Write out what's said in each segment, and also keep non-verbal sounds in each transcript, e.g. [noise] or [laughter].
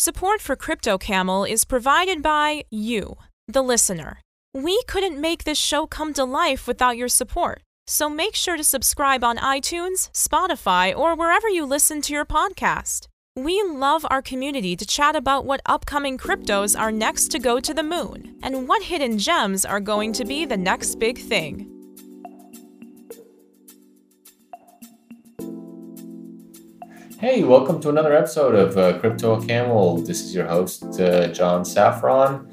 Support for Crypto Camel is provided by you, the listener. We couldn't make this show come to life without your support, so make sure to subscribe on iTunes, Spotify, or wherever you listen to your podcast. We love our community to chat about what upcoming cryptos are next to go to the moon and what hidden gems are going to be the next big thing. Hey, welcome to another episode of uh, Crypto Camel. This is your host, uh, John Saffron.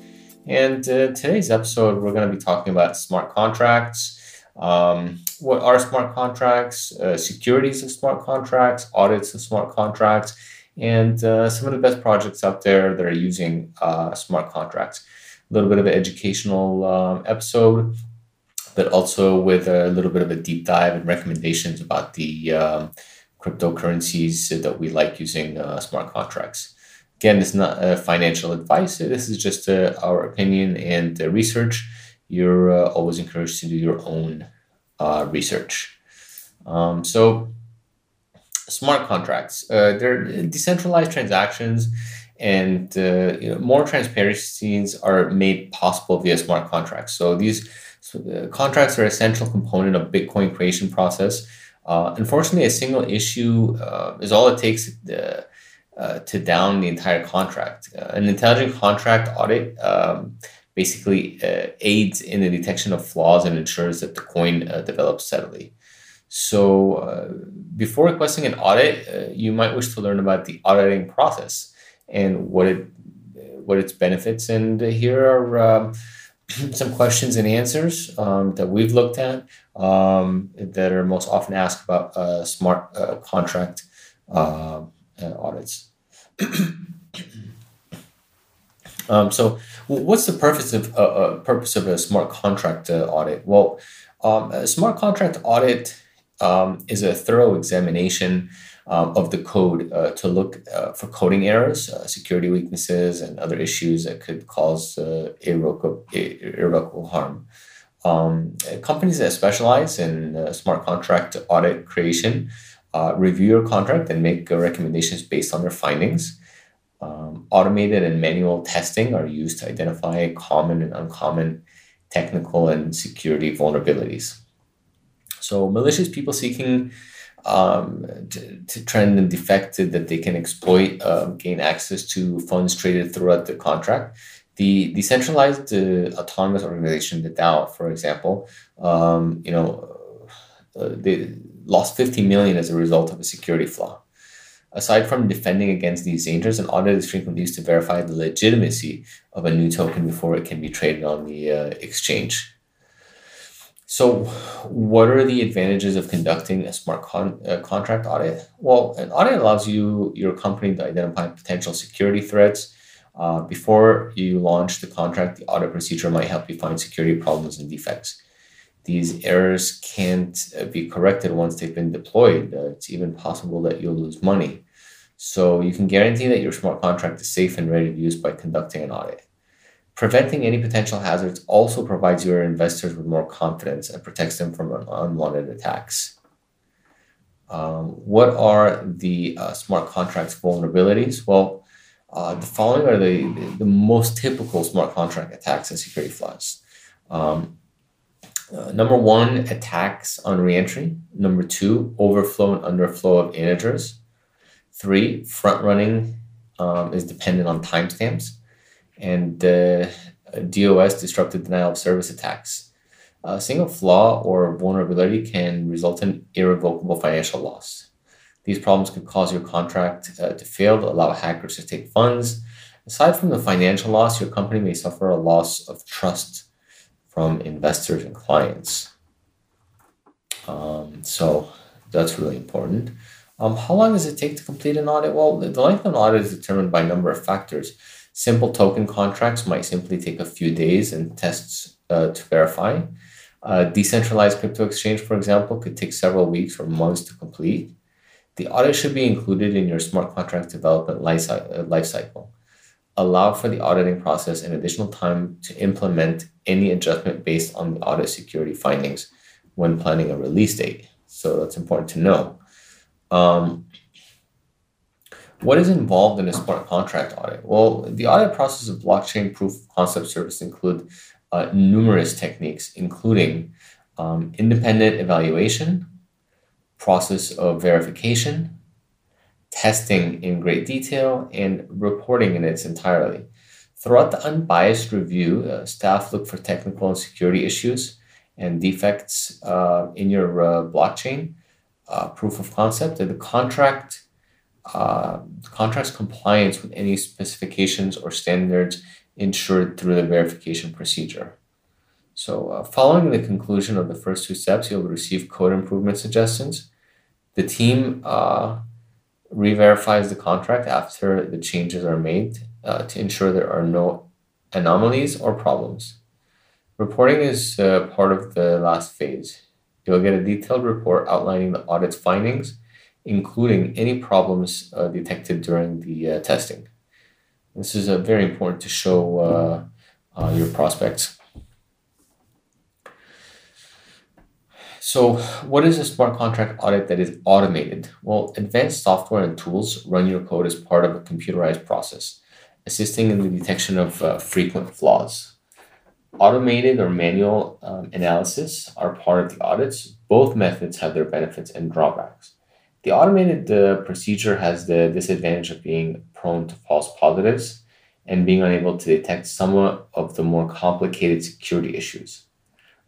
And uh, today's episode, we're going to be talking about smart contracts. Um, what are smart contracts? Uh, securities of smart contracts, audits of smart contracts, and uh, some of the best projects out there that are using uh, smart contracts. A little bit of an educational um, episode, but also with a little bit of a deep dive and recommendations about the um, cryptocurrencies that we like using uh, smart contracts. Again, is not uh, financial advice. This is just uh, our opinion and uh, research. You're uh, always encouraged to do your own uh, research. Um, so, smart contracts, they're decentralized transactions and you know, more transparencies are made possible via smart contracts. So, these so, contracts are essential component of Bitcoin creation process uh, unfortunately, a single issue uh, is all it takes to, uh, to down the entire contract. Uh, an intelligent contract audit um, basically uh, aids in the detection of flaws and ensures that the coin uh, develops steadily. So, before requesting an audit, you might wish to learn about the auditing process and what it what its benefits. And here are um, [clears throat] some questions and answers um, that we've looked at um, that are most often asked about uh, smart uh, contract uh, audits. [clears throat] um, so, what's the purpose of uh, uh, purpose of a smart contract uh, audit? Well, um, a smart contract audit um, is a thorough examination um, of the code uh, to look uh, for coding errors, uh, security weaknesses, and other issues that could cause uh, irrevocable, irrevocable harm. Um, companies that specialize in uh, smart contract audit creation uh, review your contract and make recommendations based on their findings. Um, automated and manual testing are used to identify common and uncommon technical and security vulnerabilities. So, malicious people seeking um, to, to trend and defect that they can exploit, uh, gain access to funds traded throughout the contract. The decentralized uh, autonomous organization, the DAO, for example, um, you know, uh, they lost 50 million as a result of a security flaw. Aside from defending against these dangers, an audit is frequently used to verify the legitimacy of a new token before it can be traded on the uh, exchange. So, what are the advantages of conducting a smart con- uh, contract audit? Well, an audit allows you, your company, to identify potential security threats. Uh, before you launch the contract, the audit procedure might help you find security problems and defects. These errors can't uh, be corrected once they've been deployed. Uh, it's even possible that you'll lose money. So, you can guarantee that your smart contract is safe and ready to use by conducting an audit. Preventing any potential hazards also provides your investors with more confidence and protects them from unwanted attacks. Um, what are the uh, smart contracts vulnerabilities? Well, uh, the following are the, the most typical smart contract attacks and security flaws. Um, uh, number one, attacks on reentry. Number two, overflow and underflow of integers. Three, front running um, is dependent on timestamps and the DOS disrupted denial of service attacks. A single flaw or vulnerability can result in irrevocable financial loss. These problems could cause your contract uh, to fail, allow hackers to take funds. Aside from the financial loss, your company may suffer a loss of trust from investors and clients. Um, so that's really important. Um, how long does it take to complete an audit? Well, the length of an audit is determined by a number of factors. Simple token contracts might simply take a few days and tests uh, to verify. A decentralized crypto exchange, for example, could take several weeks or months to complete. The audit should be included in your smart contract development life uh, cycle. Allow for the auditing process and additional time to implement any adjustment based on the audit security findings when planning a release date. So that's important to know. Um, what is involved in a smart contract audit? Well, the audit process of blockchain proof of concept service include uh, numerous techniques, including um, independent evaluation, process of verification, testing in great detail, and reporting in its entirety. Throughout the unbiased review, uh, staff look for technical and security issues and defects uh, in your uh, blockchain uh, proof of concept, and the contract uh, contract's compliance with any specifications or standards ensured through the verification procedure. So, uh, following the conclusion of the first two steps, you'll receive code improvement suggestions. The team uh, re verifies the contract after the changes are made uh, to ensure there are no anomalies or problems. Reporting is uh, part of the last phase. You'll get a detailed report outlining the audit's findings, including any problems uh, detected during the uh, testing. This is uh, very important to show uh, uh, your prospects. So, what is a smart contract audit that is automated? Well, advanced software and tools run your code as part of a computerized process, assisting in the detection of frequent flaws. Automated or manual um, analysis are part of the audits. Both methods have their benefits and drawbacks. The automated uh, procedure has the disadvantage of being prone to false positives and being unable to detect some of the more complicated security issues.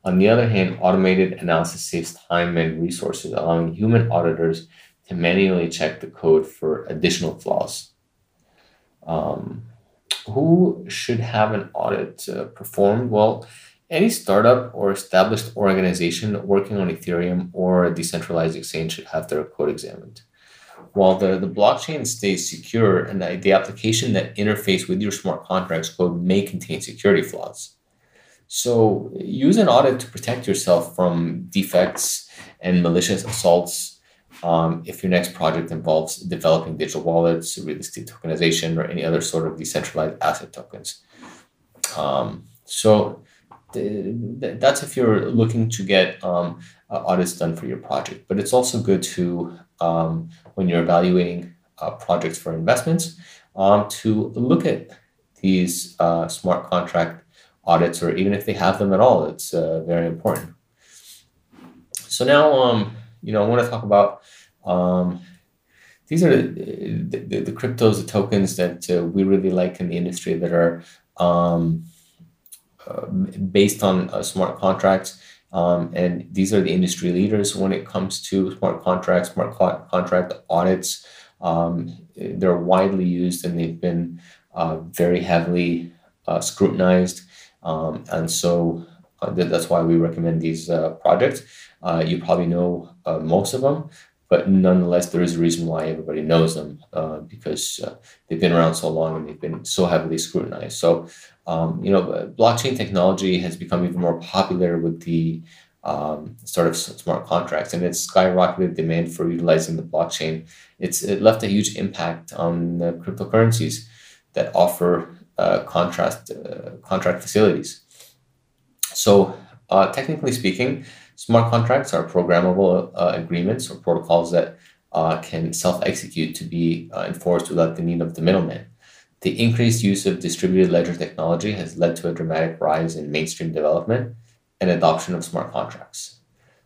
On the other hand, automated analysis saves time and resources, allowing human auditors to manually check the code for additional flaws. Um, who should have an audit uh, performed? Well, any startup or established organization working on Ethereum or a decentralized exchange should have their code examined. While the, the blockchain stays secure and the, the application that interface with your smart contracts code may contain security flaws. So use an audit to protect yourself from defects and malicious assaults. Um, if your next project involves developing digital wallets, real estate tokenization, or any other sort of decentralized asset tokens. Um, so that's if you're looking to get um, audits done for your project. But it's also good to, um, when you're evaluating uh, projects for investments, um, to look at these uh, smart contract audits, or even if they have them at all, it's uh, very important. So now, um, you know, I want to talk about um, these are the, the, the, cryptos, the tokens that uh, we really like in the industry that are um, based on uh, smart contracts. Um, and these are the industry leaders when it comes to smart contracts, smart contract audits. Um, they're widely used and they've been uh, very heavily uh, scrutinized. Um, and so uh, th- that's why we recommend these uh, projects. Uh, you probably know most of them, but nonetheless, there is a reason why everybody knows them because they've been around so long and they've been so heavily scrutinized. So, um, you know, blockchain technology has become even more popular with the um, sort of smart contracts, and it's skyrocketed demand for utilizing the blockchain. It's it left a huge impact on the cryptocurrencies that offer uh, contract uh, contract facilities. So, uh, technically speaking, smart contracts are programmable uh, agreements or protocols that uh, can self-execute to be enforced without the need of the middleman. The increased use of distributed ledger technology has led to a dramatic rise in mainstream development and adoption of smart contracts.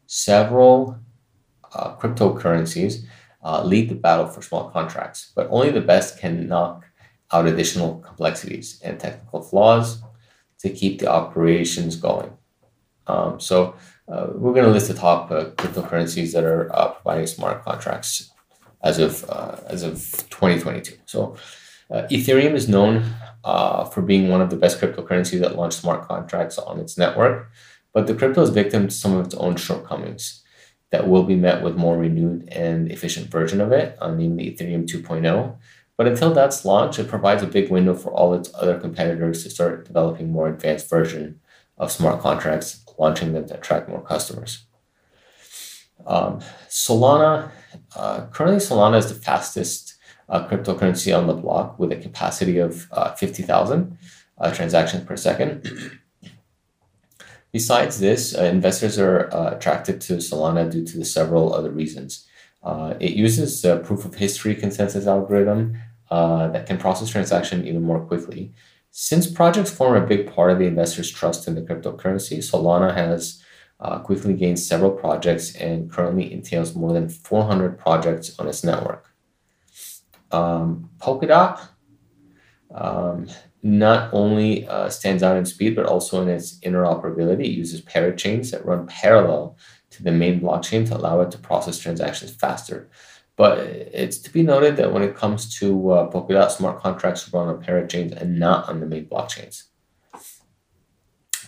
Several cryptocurrencies lead the battle for smart contracts, but only the best can knock out additional complexities and technical flaws to keep the operations going. Um, so uh, we're going to list the top uh, cryptocurrencies that are uh, providing smart contracts as of uh, as of 2022. So uh, Ethereum is known uh, for being one of the best cryptocurrencies that launched smart contracts on its network, but the crypto is victim to some of its own shortcomings that will be met with more renewed and efficient version of it, namely Ethereum 2.0 but until that's launched, it provides a big window for all its other competitors to start developing more advanced version of smart contracts, launching them to attract more customers. Um, Solana, uh, currently Solana is the fastest uh, cryptocurrency on the block with a capacity of uh, 50,000 uh, transactions per second. Besides this, uh, investors are uh, attracted to Solana due to the several other reasons. Uh, it uses a proof of history consensus algorithm that can process transaction even more quickly. Since projects form a big part of the investor's trust in the cryptocurrency, Solana has uh, quickly gained several projects and currently entails more than 400 projects on its network. Um, Polkadot um, not only uh, stands out in speed, but also in its interoperability. It uses parachains that run parallel to the main blockchain to allow it to process transactions faster. But it's to be noted that when it comes to uh, Polkadot, smart contracts run on parachains and not on the main blockchains.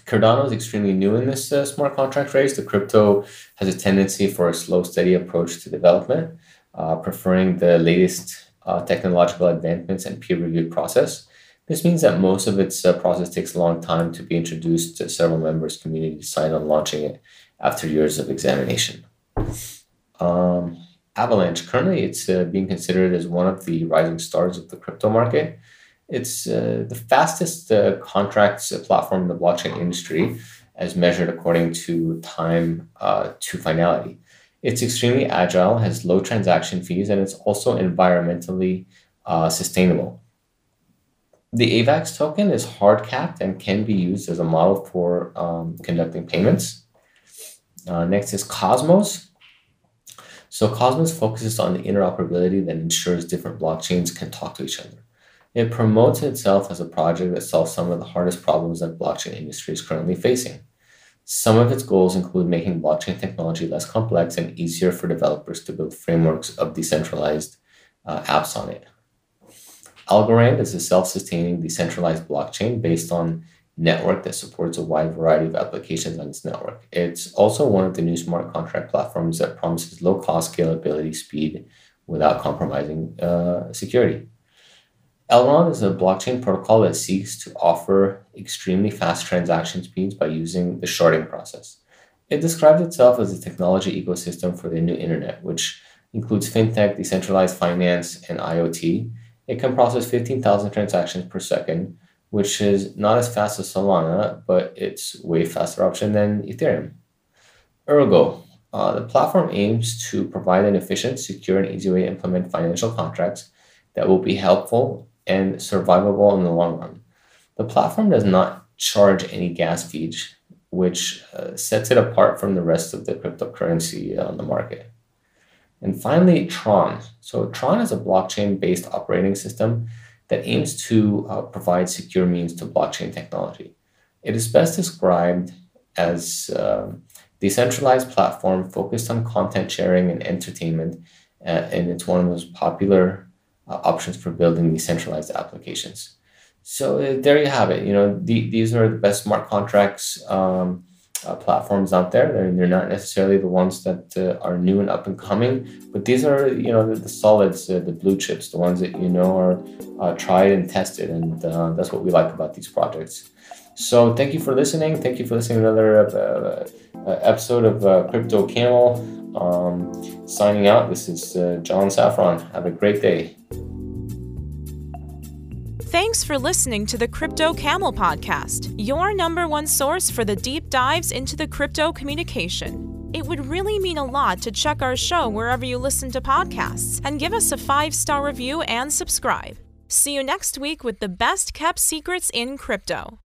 Cardano is extremely new in this uh, smart contract race. The crypto has a tendency for a slow, steady approach to development, uh, preferring the latest uh, technological advancements and peer reviewed process. This means that most of its uh, process takes a long time to be introduced to several members' community sign on launching it after years of examination. Um, Avalanche, currently it's uh, being considered as one of the rising stars of the crypto market. It's uh, the fastest uh, contracts platform in the blockchain industry as measured according to time uh, to finality. It's extremely agile, has low transaction fees, and it's also environmentally uh, sustainable. The AVAX token is hard capped and can be used as a model for um, conducting payments. Uh, next is Cosmos. So Cosmos focuses on the interoperability that ensures different blockchains can talk to each other. It promotes itself as a project that solves some of the hardest problems that blockchain industry is currently facing. Some of its goals include making blockchain technology less complex and easier for developers to build frameworks of decentralized uh, apps on it. Algorand is a self sustaining decentralized blockchain based on network that supports a wide variety of applications on its network. It's also one of the new smart contract platforms that promises low cost scalability speed without compromising uh, security. Elrond is a blockchain protocol that seeks to offer extremely fast transaction speeds by using the sharding process. It describes itself as a technology ecosystem for the new internet, which includes fintech, decentralized finance, and IoT. It can process 15,000 transactions per second, which is not as fast as Solana, but it's way faster option than Ethereum. Ergo, uh, the platform aims to provide an efficient, secure, and easy way to implement financial contracts that will be helpful and survivable in the long run. The platform does not charge any gas fees, which uh, sets it apart from the rest of the cryptocurrency on the market. And finally, Tron. So, Tron is a blockchain based operating system that aims to uh, provide secure means to blockchain technology. It is best described as a um, decentralized platform focused on content sharing and entertainment, uh, and it's one of the most popular uh, options for building decentralized applications. So uh, there you have it. You know, the, these are the best smart contracts um, uh, platforms out there. They're, they're not necessarily the ones that uh, are new and up and coming, but these are you know the, the solids, uh, the blue chips, the ones that you know are uh, tried and tested, and that's what we like about these projects. So thank you for listening. Thank you for listening to another episode of Crypto Camel. Um, signing out. This is John Saffron. Have a great day. Thanks for listening to the Crypto Camel podcast, your number one source for the deep dives into the crypto communication. It would really mean a lot to check our show wherever you listen to podcasts and give us a five star review and subscribe. See you next week with the best kept secrets in crypto.